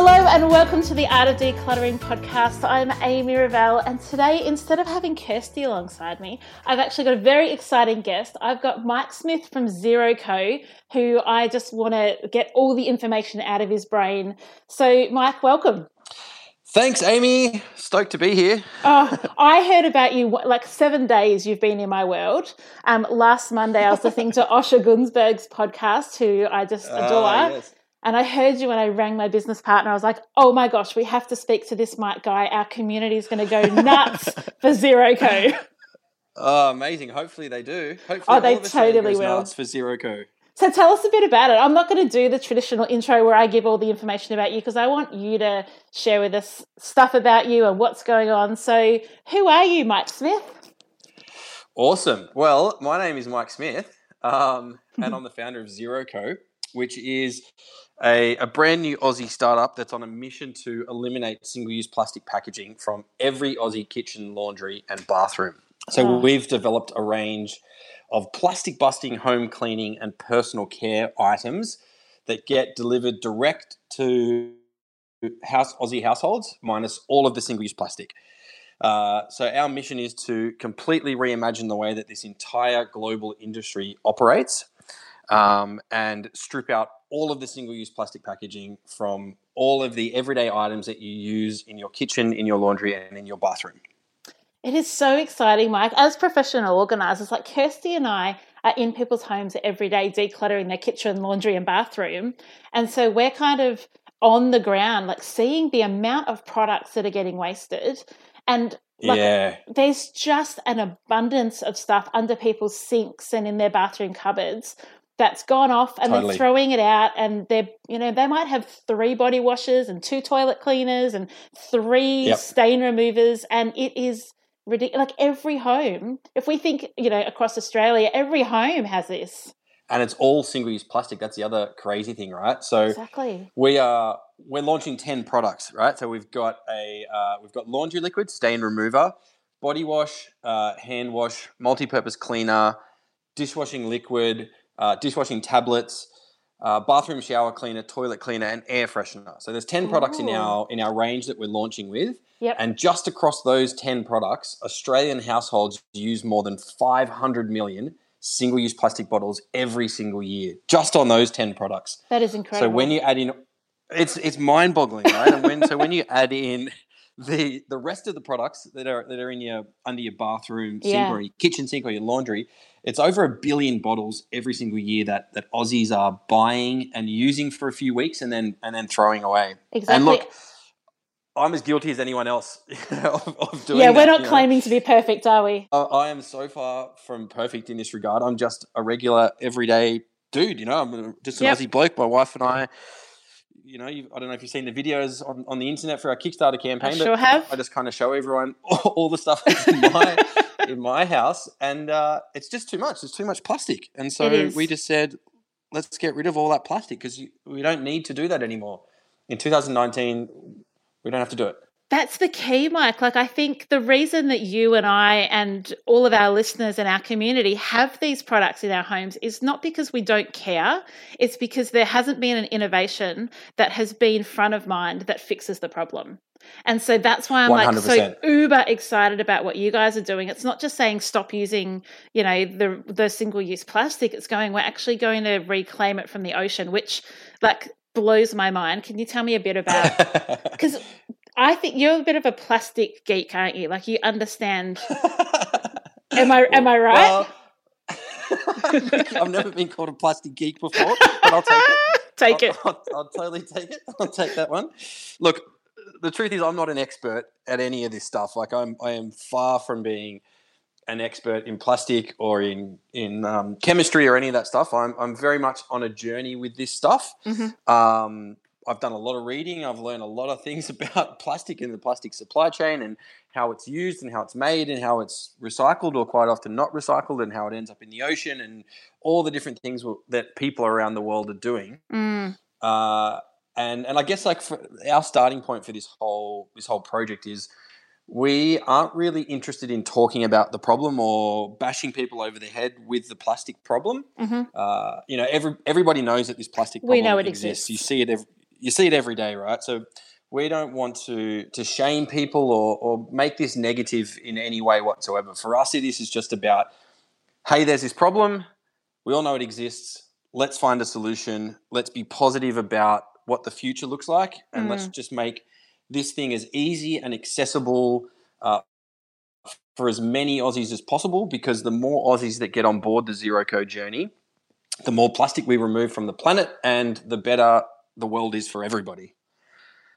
Hello and welcome to the Art of Decluttering podcast. I'm Amy Revell, and today, instead of having Kirsty alongside me, I've actually got a very exciting guest. I've got Mike Smith from Zero Co, who I just want to get all the information out of his brain. So, Mike, welcome. Thanks, Amy. Stoked to be here. Oh, I heard about you like seven days you've been in my world. Um, last Monday, I was listening to Osher Gunsberg's podcast, who I just adore. Ah, yes. And I heard you when I rang my business partner. I was like, oh my gosh, we have to speak to this Mike guy. Our community is going to go nuts for Zero Co. Oh, amazing. Hopefully they do. Hopefully Oh, they totally will. nuts for Zero Co. So tell us a bit about it. I'm not going to do the traditional intro where I give all the information about you because I want you to share with us stuff about you and what's going on. So, who are you, Mike Smith? Awesome. Well, my name is Mike Smith, um, and I'm the founder of Zero Co, which is a, a brand new Aussie startup that's on a mission to eliminate single use plastic packaging from every Aussie kitchen, laundry, and bathroom. So we've developed a range of plastic busting home cleaning and personal care items that get delivered direct to house Aussie households, minus all of the single use plastic. Uh, so our mission is to completely reimagine the way that this entire global industry operates um, and strip out all of the single-use plastic packaging from all of the everyday items that you use in your kitchen, in your laundry, and in your bathroom. It is so exciting, Mike. As professional organisers, like Kirsty and I are in people's homes every day decluttering their kitchen, laundry, and bathroom. And so we're kind of on the ground, like seeing the amount of products that are getting wasted. And like, yeah, there's just an abundance of stuff under people's sinks and in their bathroom cupboards that's gone off and Totally. they're throwing it out and they're you know they might have three body washers and two toilet cleaners and three Yep. stain removers and it is ridiculous like every home if we think you know across australia every home has this and it's all single-use plastic. That's the other crazy thing, right? So exactly we are we're launching ten products, right? So we've got a uh, we've got laundry liquid, stain remover, body wash, uh, hand wash, multi-purpose cleaner, dishwashing liquid, uh, dishwashing tablets, uh, bathroom shower cleaner, toilet cleaner, and air freshener. So there's ten products in our in our range that we're launching with. Yep. And just across those 10 products, Australian households use more than 500 million single use plastic bottles every single year, just on those 10 products. that is incredible So when you add in, it's it's mind boggling, right? and when so when you add in the the rest of the products that are that are in your under your bathroom sink Yeah. or your kitchen sink or your laundry, it's over a billion bottles every single year that that Aussies are buying and using for a few weeks and then and then throwing away. exactly And look, I'm as guilty as anyone else of, of doing yeah we're that, not you know? claiming to be perfect are we I, I am so far from perfect in this regard. I'm just a regular, everyday dude. You know, I'm just an Yep. Aussie bloke. My wife and I, you know, I don't know if you've seen the videos on, on the internet for our Kickstarter campaign, I but sure have I just kind of show everyone all, the stuff in my in my house, and uh, it's just too much. There's too much plastic, and so we just said, let's get rid of all that plastic because we don't need to do that anymore. In 2019, we don't have to do it. That's the key, Mike. Like, I think the reason that you and I and all of our listeners and our community have these products in our homes is not because we don't care. It's because there hasn't been an innovation that has been front of mind that fixes the problem. And so that's why I'm like so uber excited about what you guys are doing. It's not just saying stop using, you know, the the single use plastic. It's going we're actually going to reclaim it from the ocean, which like blows my mind. Can you tell me a bit about because I think you're a bit of a plastic geek, aren't you? Like you understand. Am I am I right? Well, I've never been called a plastic geek before, but I'll take it. Take it. I'll, I'll, I'll totally take it. I'll take that one. Look, the truth is, I'm not an expert at any of this stuff. Like I'm, I am far from being an expert in plastic or in in um, chemistry or any of that stuff. I'm I'm very much on a journey with this stuff. Mm-hmm. Um, I've done a lot of reading. I've learned a lot of things about plastic and the plastic supply chain and how it's used and how it's made and how it's recycled or quite often not recycled and how it ends up in the ocean and all the different things that people around the world are doing. Mm. Uh, and and I guess like our starting point for this whole this whole project is we aren't really interested in talking about the problem or bashing people over the head with the plastic problem. Mm-hmm. Uh, you know, every everybody knows that this plastic we know it exists. exists. You see it every, you see it every day, right? So we don't want to to shame people or or make this negative in any way whatsoever. For us, this is just about, hey, there's this problem. We all know it exists. Let's find a solution. Let's be positive about what the future looks like, and Mm. let's just make this thing as easy and accessible uh, for as many Aussies as possible. Because the more Aussies that get on board the Zero Co journey, the more plastic we remove from the planet, and the better the world is for everybody.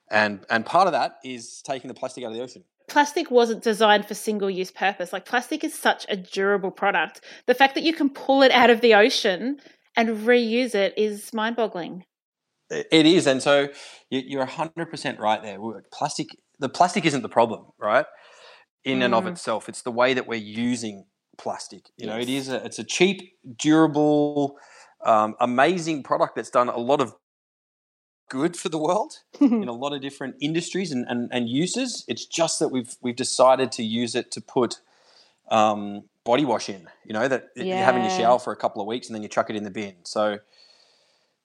And and part of that is taking the plastic out of the ocean. Plastic wasn't designed for single use purpose. Like plastic is such a durable product. The fact that you can pull it out of the ocean and reuse it is mind boggling. It is, and so you- you're hundred percent right there. Plastic, the plastic isn't the problem, right? In and of Mm. itself, it's the way that we're using plastic. You know, it Yes. is a, it's a cheap, durable, um, amazing product that's done a lot of good for the world in a lot of different industries and, and, and uses. It's just that we've we've decided to use it to put um, body wash in. You know that you have in your shower for a couple of weeks and then you chuck it in the bin. So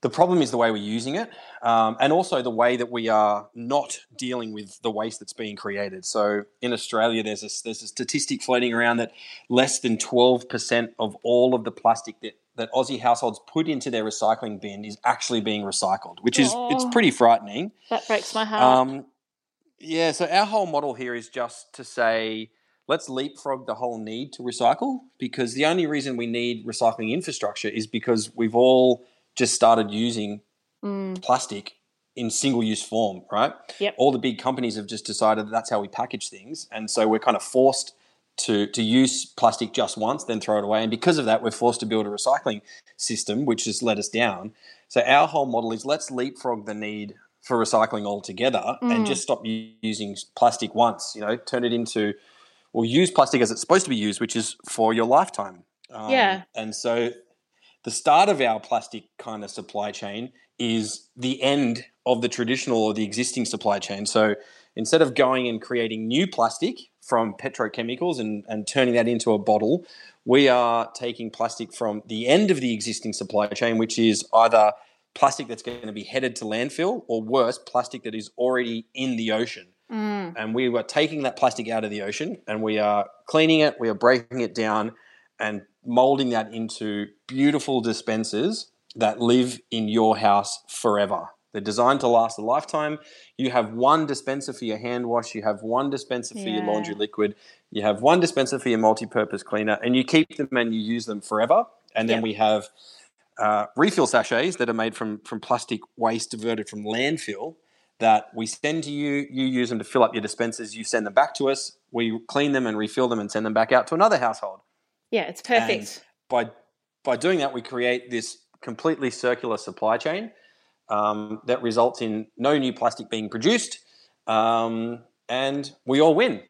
the problem is the way we're using it, um, and also the way that we are not dealing with the waste that's being created. So in Australia, there's a there's a statistic floating around that less than twelve percent of all of the plastic that that Aussie households put into their recycling bin is actually being recycled, which is it's Oh. pretty frightening. That breaks my heart. Um, yeah, so our whole model here is just to say, let's leapfrog the whole need to recycle because the only reason we need recycling infrastructure is because we've all just started using Mm. plastic in single use form, right? Yep. All the big companies have just decided that that's how we package things. And so we're kind of forced to, to use plastic just once, then throw it away. And because of that, we're forced to build a recycling system, which has let us down. So our whole model is let's leapfrog the need for recycling altogether Mm. and just stop using plastic once, you know, turn it into, or use plastic as it's supposed to be used, which is for your lifetime. Um, Yeah. And so the start of our plastic kind of supply chain is the end of the traditional or the existing supply chain. So instead of going and creating new plastic from petrochemicals and, and turning that into a bottle, we are taking plastic from the end of the existing supply chain, which is either plastic that's going to be headed to landfill or worse, plastic that is already in the ocean. Mm. And we were taking that plastic out of the ocean and we are cleaning it, we are breaking it down and molding that into beautiful dispensers that live in your house forever. They're designed to last a lifetime. You have one dispenser for your hand wash, you have one dispenser for your laundry liquid, you have one dispenser for your multi purpose cleaner, and you keep them and you use them forever. And then we have uh, refill sachets that are made from, from plastic waste diverted from landfill that we send to you. You use them to fill up your dispensers. You send them back to us. We clean them and refill them and send them back out to another household Yeah, it's perfect. by by doing that, we create this completely circular supply chain um, that results in no new plastic being produced, um, and we all win.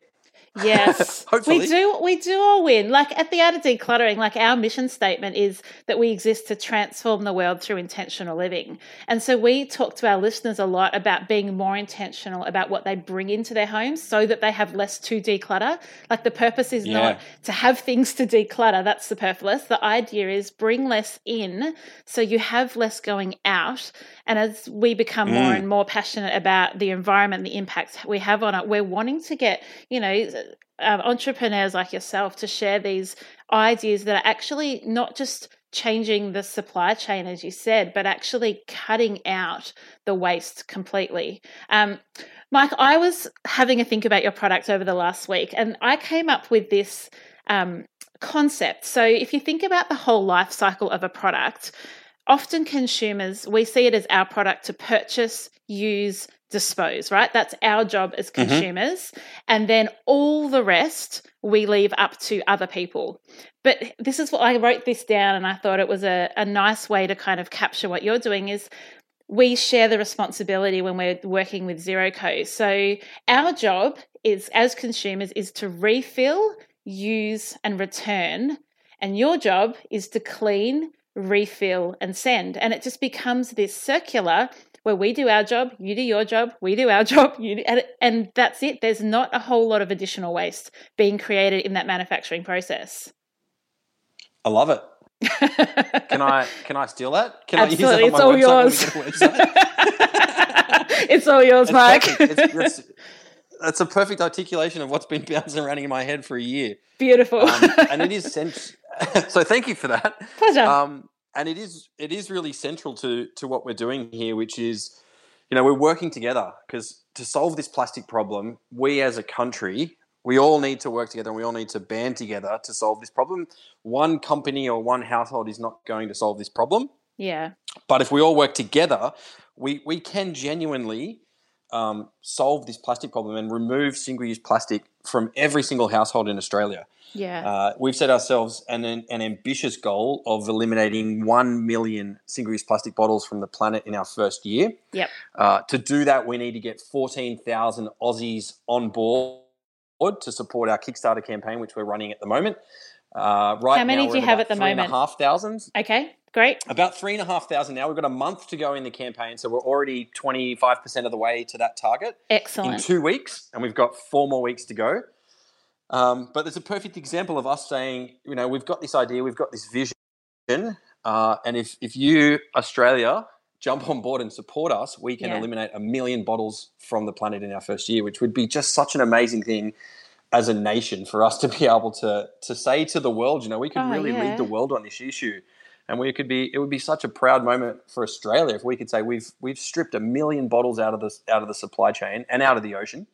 Yes, Hopefully. we do. We do all win. Like at the art of decluttering, like our mission statement is that we exist to transform the world through intentional living. And so we talk to our listeners a lot about being more intentional about what they bring into their homes, so that they have less to declutter. Like the purpose is Yeah. not to have things to declutter. That's superfluous. The idea is bring less in, so you have less going out. And as we become more Mm. and more passionate about the environment, the impacts we have on it, we're wanting to get, you know, um, entrepreneurs like yourself to share these ideas that are actually not just changing the supply chain, as you said, but actually cutting out the waste completely. Um, Mike, I was having a think about your product over the last week, and I came up with this um, concept. So, if you think about the whole life cycle of a product, often consumers we see it as our product to purchase, use, dispose, right? That's our job as Mhm. consumers. And then all the rest we leave up to other people. But this is what I wrote this down and I thought it was a, a nice way to kind of capture what you're doing is we share the responsibility when we're working with Zero Co. So our job is as consumers is to refill, use and return. And your job is to clean, refill and send. And it just becomes this circular where we do our job, you do your job, we do our job, you do, and, and that's it. There's not a whole lot of additional waste being created in that manufacturing process. I love it. Can I can I steal that? Can Absolutely, I it's use all it on my yours. website? when we get a website? it's all yours, It's Mike. It's, it's, that's a perfect articulation of what's been bouncing around in my head for a year. Beautiful. Um, and it is cent- so thank you for that. Pleasure. Um, and it is it is really central to to what we're doing here, which is, you know, we're working together because to solve this plastic problem, we as a country, we all need to work together and we all need to band together to solve this problem. One company or one household is not going to solve this problem. yeah. But if we all work together, we, we can genuinely um, solve this plastic problem and remove single use plastic from every single household in Australia. Yeah. Uh, we've set ourselves an, an ambitious goal of eliminating 1 million single use plastic bottles from the planet in our first year. Yep. Uh, to do that, we need to get 14,000 Aussies on board to support our Kickstarter campaign, which we're running at the moment. Uh, right How many do you have at the three a moment? half thousand. okay. Great. About three and a half thousand now. We've got a month to go in the campaign, so we're already 25% of the way to that target Excellent. in two weeks, and we've got four more weeks to go. Um, but there's a perfect example of us saying, you know, we've got this idea, we've got this vision, uh, and if if you Australia jump on board and support us, we can Yeah. eliminate a million bottles from the planet in our first year, which would be just such an amazing thing as a nation for us to be able to to say to the world, you know, we could Oh, really yeah. lead the world on this issue. And we could be it would be such a proud moment for Australia if we could say we've we've stripped a million bottles out of the out of the supply chain and out of the ocean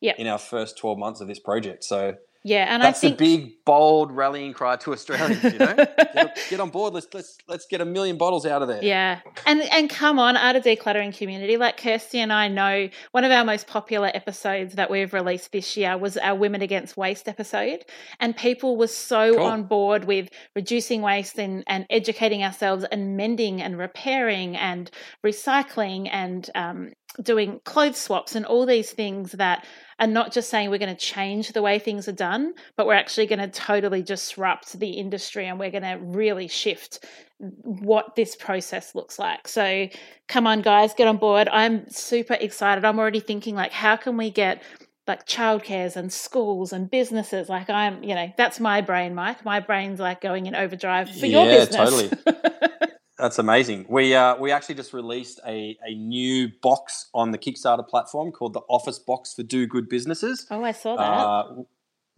Yep. in our first 12 months of this project. So Yeah. And that's I think the big bold rallying cry to Australians, you know? get, get on board. Let's let's let's get a million bottles out of there. Yeah. And and come on, Art of Decluttering community, like Kirsty and I know one of our most popular episodes that we've released this year was our Women Against Waste episode. And people were so Cool. on board with reducing waste and, and educating ourselves and mending and repairing and recycling and um, doing clothes swaps and all these things that are not just saying we're going to change the way things are done, but we're actually going to totally disrupt the industry and we're going to really shift what this process looks like. So come on guys, get on board. I'm super excited. I'm already thinking like how can we get like childcares and schools and businesses like I'm, you know, that's my brain, Mike. My brain's like going in overdrive for your Yeah, business. That's amazing. We uh, we actually just released a, a new box on the Kickstarter platform called the Office Box for Do Good Businesses. oh, I saw that. Uh,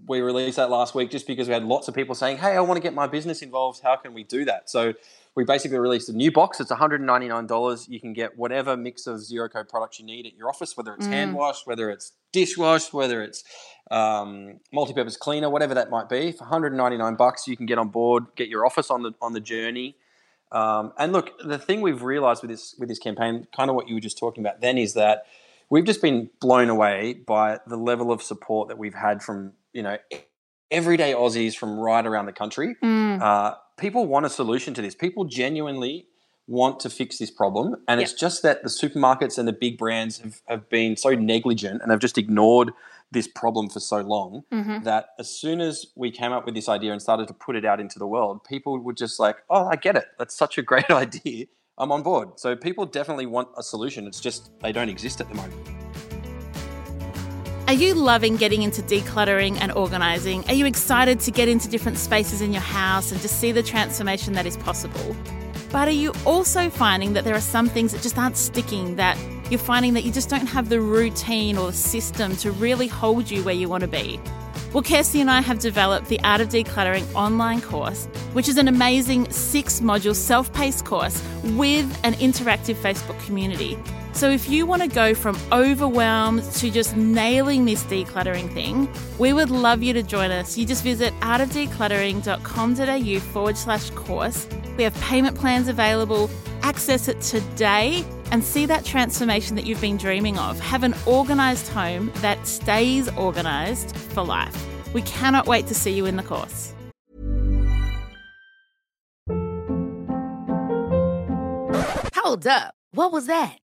we released that last week just because we had lots of people saying, "Hey, I want to get my business involved. How can we do that?" So we basically released a new box. It's one hundred and ninety nine dollars. You can get whatever mix of Zero Co products you need at your office, whether it's hand Mm. wash, whether it's dishwash, whether it's um, multi purpose cleaner, whatever that might be. For one hundred and ninety nine bucks, you can get on board, get your office on the on the journey. Um, and look, the thing we've realized with this with this campaign, kind of what you were just talking about, then is that we've just been blown away by the level of support that we've had from you know everyday Aussies from right around the country. Mm, Uh, people want a solution to this. People genuinely want to fix this problem, and it's just that the supermarkets and the big brands have, have been so negligent and have just ignored this problem for so long mhm. that as soon as we came up with this idea and started to put it out into the world, people were just like, "Oh, I get it. That's such a great idea. I'm on board." So people definitely want a solution. It's just they don't exist at the moment. Are you loving getting into decluttering and organising? Are you excited to get into different spaces in your house and just see the transformation that is possible? But are you also finding that there are some things that just aren't sticking, that you're finding that you just don't have the routine or system to really hold you where you want to be? Well, Kirsty and I have developed the Art of Decluttering online course, which is an amazing six module self paced course with an interactive Facebook community. So, if you want to go from overwhelmed to just nailing this decluttering thing, we would love you to join us. You just visit artofdecluttering.com.au forward slash course. We have payment plans available. Access it today and see that transformation that you've been dreaming of. Have an organised home that stays organised for life. We cannot wait to see you in the course. Hold up. What was that?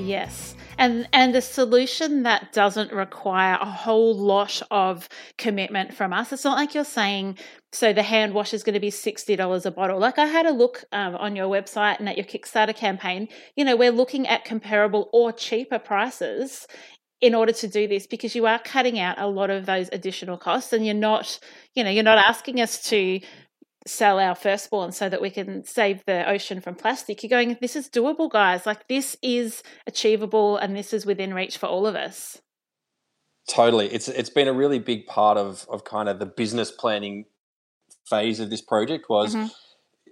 Yes. And and the solution that doesn't require a whole lot of commitment from us. It's not like you're saying, so the hand wash is going to be $60 a bottle. Like I had a look um, on your website and at your Kickstarter campaign, you know, we're looking at comparable or cheaper prices in order to do this because you are cutting out a lot of those additional costs and you're not, you know, you're not asking us to sell our firstborn so that we can save the ocean from plastic. You're going, this is doable, guys. Like this is achievable and this is within reach for all of us. Totally. It's it's been a really big part of of kind of the business planning phase of this project was mm-hmm.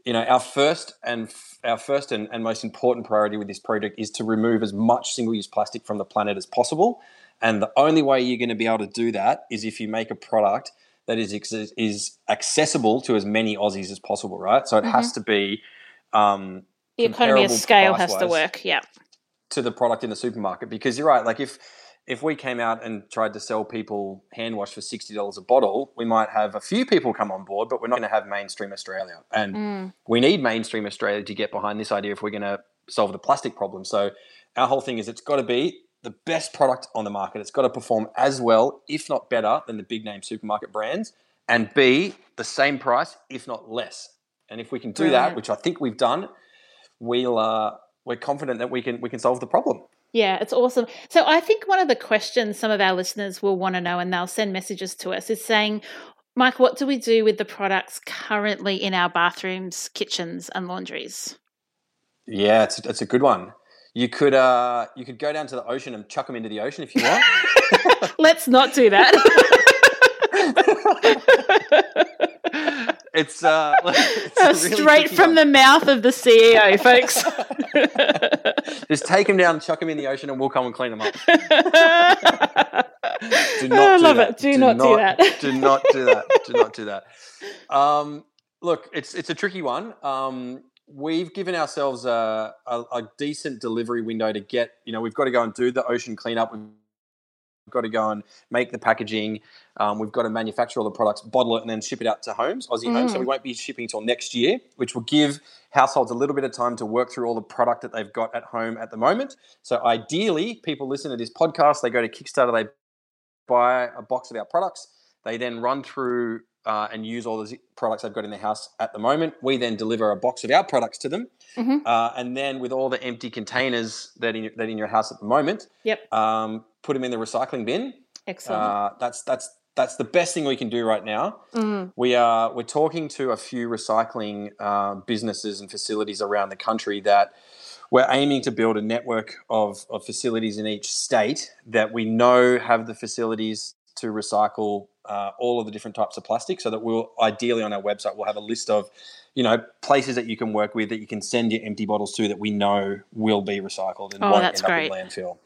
you know our first and our first and, and most important priority with this project is to remove as much single-use plastic from the planet as possible and the only way you're going to be able to do that is if you make a product that is is accessible to as many Aussies as possible, right? So it mm-hmm. has to be um, the economy of scale has to work, yeah, to the product in the supermarket. Because you're right, like if if we came out and tried to sell people hand wash for sixty dollars a bottle, we might have a few people come on board, but we're not going to have mainstream Australia, and mm. we need mainstream Australia to get behind this idea if we're going to solve the plastic problem. So our whole thing is it's got to be the best product on the market. It's got to perform as well, if not better, than the big name supermarket brands, and B, the same price, if not less. And if we can do Brilliant. that, which I think we've done, we'll uh, we're confident that we can we can solve the problem. Yeah, it's awesome. So I think one of the questions some of our listeners will want to know, and they'll send messages to us, is saying, Mike, what do we do with the products currently in our bathrooms, kitchens, and laundries? Yeah, it's, it's a good one. You could uh, you could go down to the ocean and chuck them into the ocean if you want. Let's not do that. it's, uh, it's uh, straight from one. the mouth of the CEO, folks. Just take them down, chuck them in the ocean, and we'll come and clean them up. do not I love that. it. Do, do not, not, do that. do not do that. Do not do that. Um, look, it's it's a tricky one. Um, we've given ourselves a, a, a, decent delivery window to get, you know, we've got to go and do the ocean cleanup. We've got to go and make the packaging. Um, we've got to manufacture all the products, bottle it, and then ship it out to homes, Aussie mm. homes. So we mm. won't be shipping until next year, which will give households a little bit of time to work through all the product that they've got at home at the moment. So ideally, people listen to this podcast, they go to Kickstarter, they buy a box of our products. They then run through uh, and use all the products they've got in their house at the moment. We then deliver a box of our products to them, mm-hmm. uh, and then with all the empty containers that in that in your house at the moment, yep, um, put them in the recycling bin. Excellent. Uh, that's that's that's the best thing we can do right now. Mm. We are we're talking to a few recycling uh, businesses and facilities around the country that we're aiming to build a network of, of facilities in each state that we know have the facilities to recycle uh, all of the different types of plastic so that we'll ideally on our website we'll have a list of you know places that you can work with that you can send your empty bottles to that we know will be recycled and oh, won't end great. up in landfill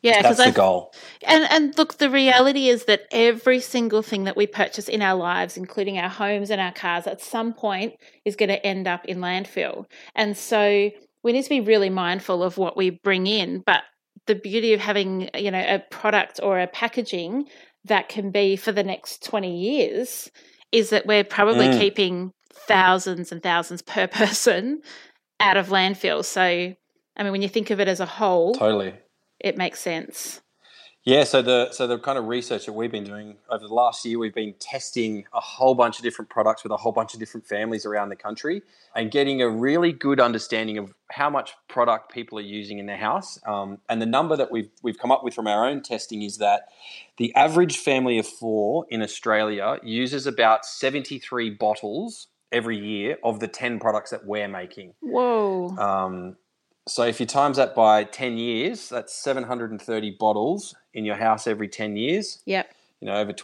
yeah, that's the I've, goal. And and look, the reality is that every single thing that we purchase in our lives, including our homes and our cars, at some point is going to end up in landfill. And so we need to be really mindful of what we bring in. But the beauty of having you know a product or a packaging that can be for the next 20 years is that we're probably mm. keeping thousands and thousands per person out of landfill. So, I mean, when you think of it as a whole, totally, it makes sense. Yeah, so the so the kind of research that we've been doing over the last year, we've been testing a whole bunch of different products with a whole bunch of different families around the country, and getting a really good understanding of how much product people are using in their house. Um, and the number that we've we've come up with from our own testing is that the average family of four in Australia uses about seventy three bottles every year of the ten products that we're making. Whoa! Um, So if you times that by 10 years, that's 730 bottles in your house every 10 years. Yep. You know, over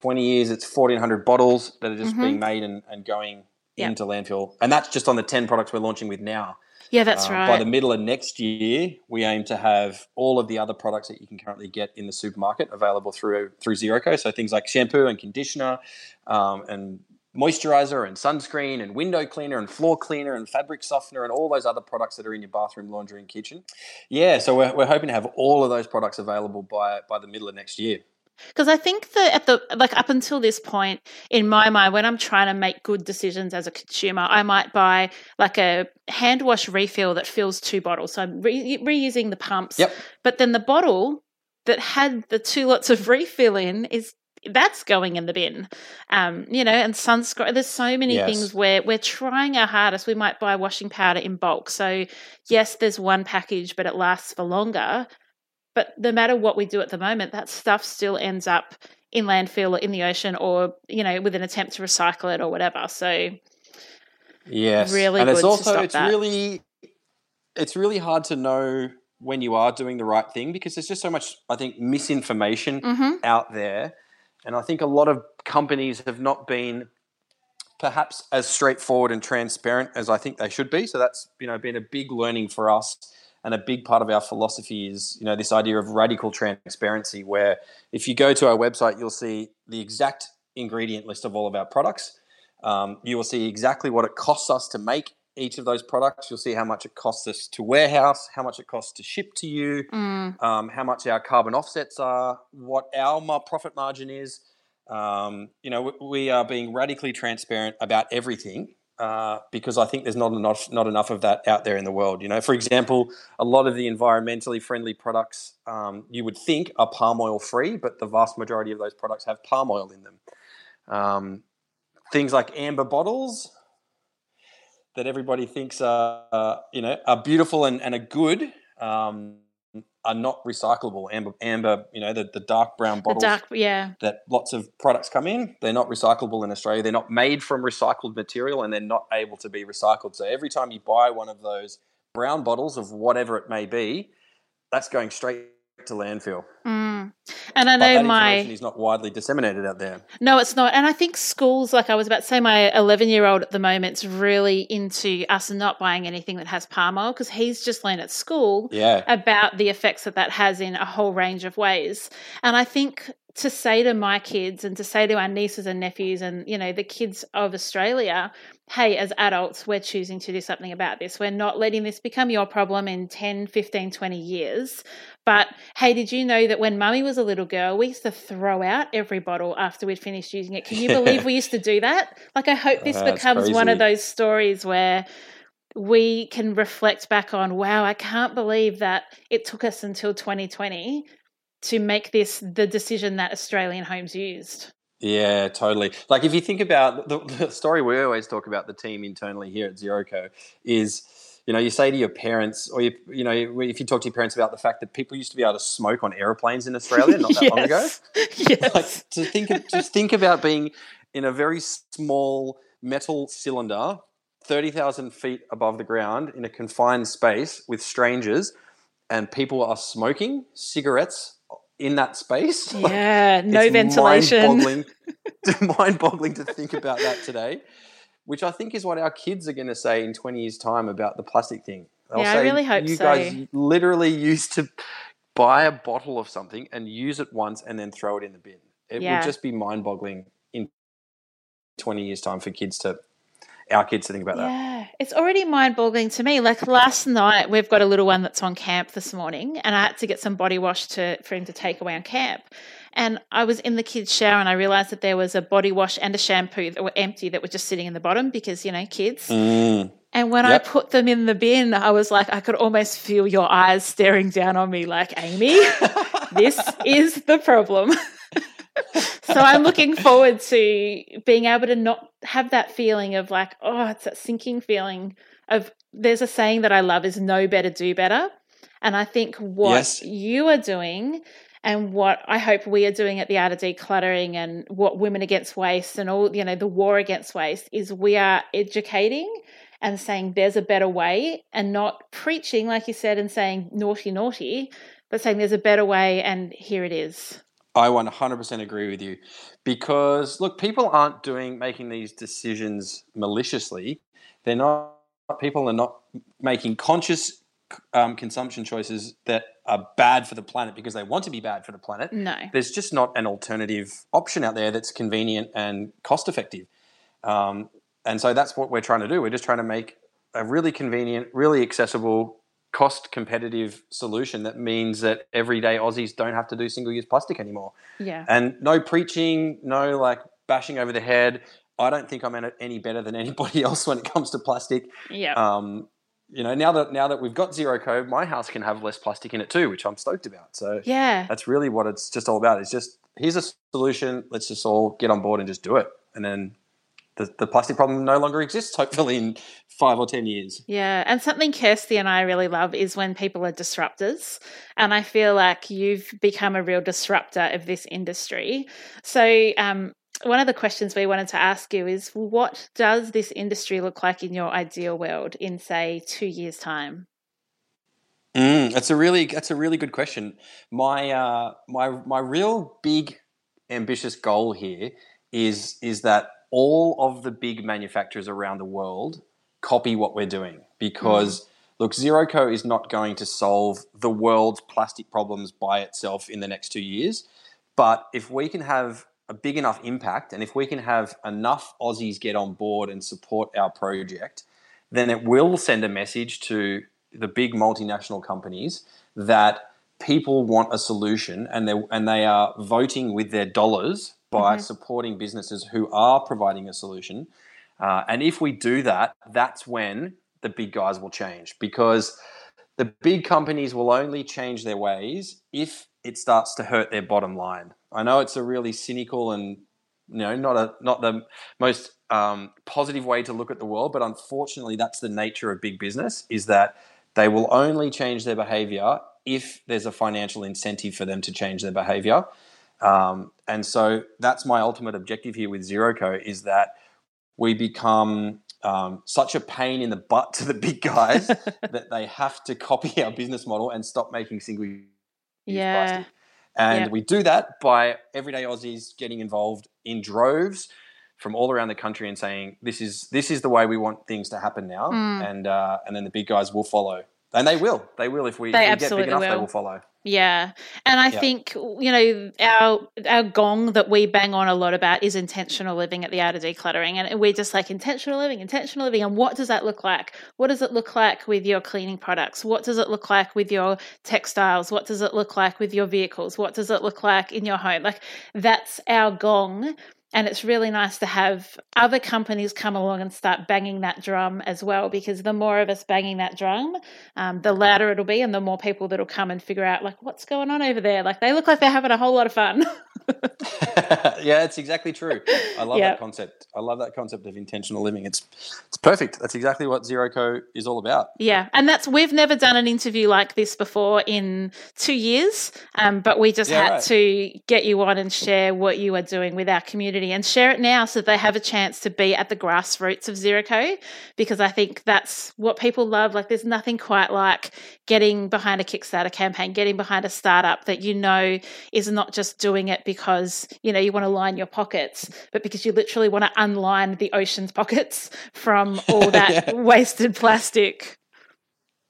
20 years, it's 1,400 bottles that are just Mhm. being made and, and going Yep. into landfill. And that's just on the 10 products we're launching with now. Yeah, that's Uh, right. By the middle of next year, we aim to have all of the other products that you can currently get in the supermarket available through through ZeroCo. So things like shampoo and conditioner, um, and moisturizer and sunscreen and window cleaner and floor cleaner and fabric softener and all those other products that are in your bathroom, laundry, and kitchen. Yeah, so we're, we're hoping to have all of those products available by by the middle of next year. Because I think that at the like up until this point in my mind, when I'm trying to make good decisions as a consumer, I might buy like a hand wash refill that fills two bottles. So I'm re- reusing the pumps. Yep. But then the bottle that had the two lots of refill in is that's going in the bin. Um, you know, and sunscreen. There's so many Yes. things where we're trying our hardest. We might buy washing powder in bulk. So yes, there's one package, but it lasts for longer. But no matter what we do at the moment, that stuff still ends up in landfill or in the ocean or, you know, with an attempt to recycle it or whatever. So Yes, Really and it's also it's that. really it's really hard to know when you are doing the right thing because there's just so much I think misinformation mhm. out there, and I think a lot of companies have not been perhaps as straightforward and transparent as I think they should be. So that's you know been a big learning for us. And a big part of our philosophy is, you know, this idea of radical transparency, where if you go to our website, you'll see the exact ingredient list of all of our products. Um, you will see exactly what it costs us to make each of those products. You'll see how much it costs us to warehouse, how much it costs to ship to you, Mm. um, how much our carbon offsets are, what our profit margin is. Um, you know, we, we are being radically transparent about everything uh, because I think there's not enough not enough of that out there in the world. You know, for example, a lot of the environmentally friendly products um, you would think are palm oil free, but the vast majority of those products have palm oil in them. Um, things like amber bottles that everybody thinks are, uh, you know, are beautiful and, and are good, um, are not recyclable. Amber, amber, you know, the, the dark brown The bottles dark, yeah. that lots of products come in, they're not recyclable in Australia. They're not made from recycled material and they're not able to be recycled. So every time you buy one of those brown bottles of whatever it may be, that's going straight to landfill. Mm. And I know my information is not widely disseminated out there. No, it's not. And I think schools, like I was about to say, my 11 year old at the moment's really into us not buying anything that has palm oil because he's just learned at school Yeah. about the effects that that has in a whole range of ways. And I think to say to my kids and to say to our nieces and nephews and you know the kids of Australia, hey, as adults, we're choosing to do something about this. We're not letting this become your problem in 10, 15, 20 years. But hey, did you know that when mummy was a little girl, we used to throw out every bottle after we'd finished using it? Can you believe we used to do that? Like I hope this becomes one of those stories where we can reflect back on wow i can't believe that it took us until 2020 to make this the decision that australian homes used Yeah, totally. Like if you think about the, the story we always talk about the team internally here at ZeroCo is, you know, you say to your parents, or you, you know, if you talk to your parents about the fact that people used to be able to smoke on airplanes in Australia not that long ago. yes Like to think, of, just think about being in a very small metal cylinder, thirty thousand feet above the ground, in a confined space with strangers, and people are smoking cigarettes in that space. Like, yeah no it's ventilation Mind-boggling, mind-boggling to think about that today, which I think is what our kids are going to say in 20 years' time about the plastic thing. They'll Yeah, I really hope you so." guys literally used to buy a bottle of something and use it once and then throw it in the bin. It Yeah. would just be mind-boggling in 20 years' time for kids to, our kids to think about that. It's already mind-boggling to me like last night we've got a little one that's on camp this morning and i had to get some body wash to for him to take away on camp and i was in the kids shower and i realized that there was a body wash and a shampoo that were empty that were just sitting in the bottom because you know kids Mm. And when Yep. I put them in the bin, I was like, I could almost feel your eyes staring down on me, like, Amy, this is the problem. so I'm looking forward to being able to not have that feeling of like, oh, it's that sinking feeling of there's a saying that I love is know better, do better. And I think what Yes. you are doing and what I hope we are doing at the Art of Decluttering and what Women Against Waste and all, you know, the war against waste is we are educating and saying there's a better way and not preaching, like you said, and saying naughty, naughty, but saying there's a better way and here it is. I 100% agree with you because look, people aren't doing making these decisions maliciously. They're not people are not making conscious um, consumption choices that are bad for the planet because they want to be bad for the planet. No, there's just not an alternative option out there that's convenient and cost effective. Um, and so that's what we're trying to do. We're just trying to make a really convenient, really accessible, cost competitive solution that means that everyday Aussies don't have to do single use plastic anymore. Yeah. And no preaching, no like bashing over the head. I don't think I'm any better than anybody else when it comes to plastic. Yeah. Um, you know, now that now that we've got Zero Co, my house can have less plastic in it too, which I'm stoked about. So yeah, that's really what it's just all about. It's just here's a solution. Let's just all get on board and just do it, and then the, the plastic problem no longer exists. Hopefully, in five or ten years. Yeah, and something Kirsty and I really love is when people are disruptors, and I feel like you've become a real disruptor of this industry. So, um, one of the questions we wanted to ask you is what does this industry look like in your ideal world in say two years time mm, that's a really that's a really good question my uh, my my real big ambitious goal here is is that all of the big manufacturers around the world copy what we're doing because mm. look zeroco is not going to solve the world's plastic problems by itself in the next two years but if we can have a big enough impact, and if we can have enough Aussies get on board and support our project, then it will send a message to the big multinational companies that people want a solution and they and they are voting with their dollars by mm-hmm. supporting businesses who are providing a solution. Uh, and if we do that, that's when the big guys will change because the big companies will only change their ways if it starts to hurt their bottom line. I know it's a really cynical and you know not a not the most um, positive way to look at the world, but unfortunately, that's the nature of big business. Is that they will only change their behavior if there's a financial incentive for them to change their behavior. Um, and so that's my ultimate objective here with ZeroCo is that we become um, such a pain in the butt to the big guys that they have to copy our business model and stop making single use yeah. plastic. And yep. we do that by everyday Aussies getting involved in droves from all around the country and saying this is this is the way we want things to happen now, mm. and uh, and then the big guys will follow, and they will, they will if we, if we get big enough, will. they will follow. Yeah. And I think, you know, our our gong that we bang on a lot about is intentional living at the art of decluttering. And we're just like intentional living, intentional living. And what does that look like? What does it look like with your cleaning products? What does it look like with your textiles? What does it look like with your vehicles? What does it look like in your home? Like that's our gong and it's really nice to have other companies come along and start banging that drum as well, because the more of us banging that drum, um, the louder it'll be, and the more people that'll come and figure out, like, what's going on over there? Like, they look like they're having a whole lot of fun. yeah, it's exactly true. I love yep. that concept. I love that concept of intentional living. It's it's perfect. That's exactly what Zero ZeroCo is all about. Yeah, and that's we've never done an interview like this before in two years, um, but we just yeah, had right. to get you on and share what you are doing with our community and share it now so they have a chance to be at the grassroots of Zero ZeroCo because I think that's what people love. Like, there's nothing quite like getting behind a Kickstarter campaign, getting behind a startup that you know is not just doing it because you know you want to line your pockets, but because you literally want to unline the ocean's pockets from all that yeah. wasted plastic.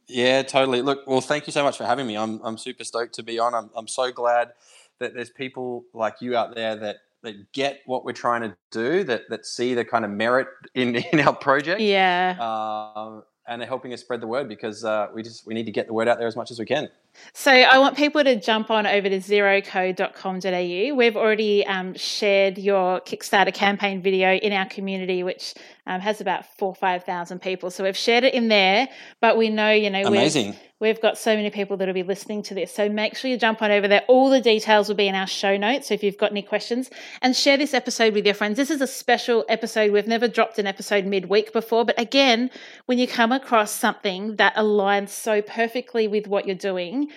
Yeah, totally. Look, well, thank you so much for having me. I'm I'm super stoked to be on. I'm I'm so glad that there's people like you out there that that get what we're trying to do, that that see the kind of merit in in our project. Yeah. Uh, and are helping us spread the word because uh, we just we need to get the word out there as much as we can. So I want people to jump on over to zeroco.com.au. We've already um, shared your Kickstarter campaign video in our community, which um, has about four five thousand people. So we've shared it in there, but we know you know amazing. We've, we've got so many people that will be listening to this. So make sure you jump on over there. All the details will be in our show notes. So if you've got any questions, and share this episode with your friends. This is a special episode. We've never dropped an episode midweek before, but again, when you come across something that aligns so perfectly with what you're doing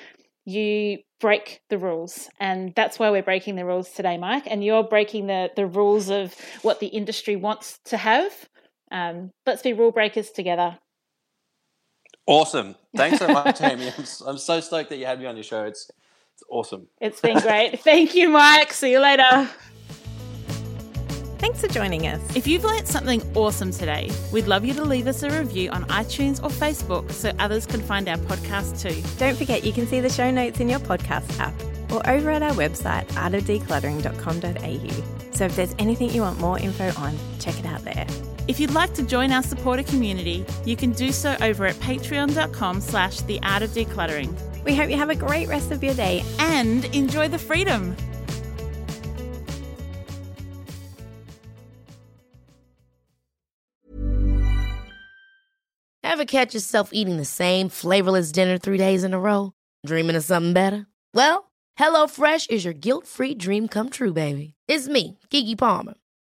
you break the rules and that's why we're breaking the rules today mike and you're breaking the the rules of what the industry wants to have Um, let's be rule breakers together. Awesome. Thanks so much, Amy. I'm, I'm so stoked that you had me on your show. It's, it's awesome. It's been great. Thank you, Mike. See you later. Thanks for joining us. If you've learnt something awesome today, we'd love you to leave us a review on iTunes or Facebook so others can find our podcast too. Don't forget you can see the show notes in your podcast app or over at our website, artofdecluttering.com.au. So if there's anything you want more info on, check it out there. If you'd like to join our supporter community, you can do so over at patreon.com slash the art of decluttering. We hope you have a great rest of your day and enjoy the freedom. Ever catch yourself eating the same flavorless dinner three days in a row? Dreaming of something better? Well, HelloFresh is your guilt-free dream come true, baby. It's me, Keke Palmer.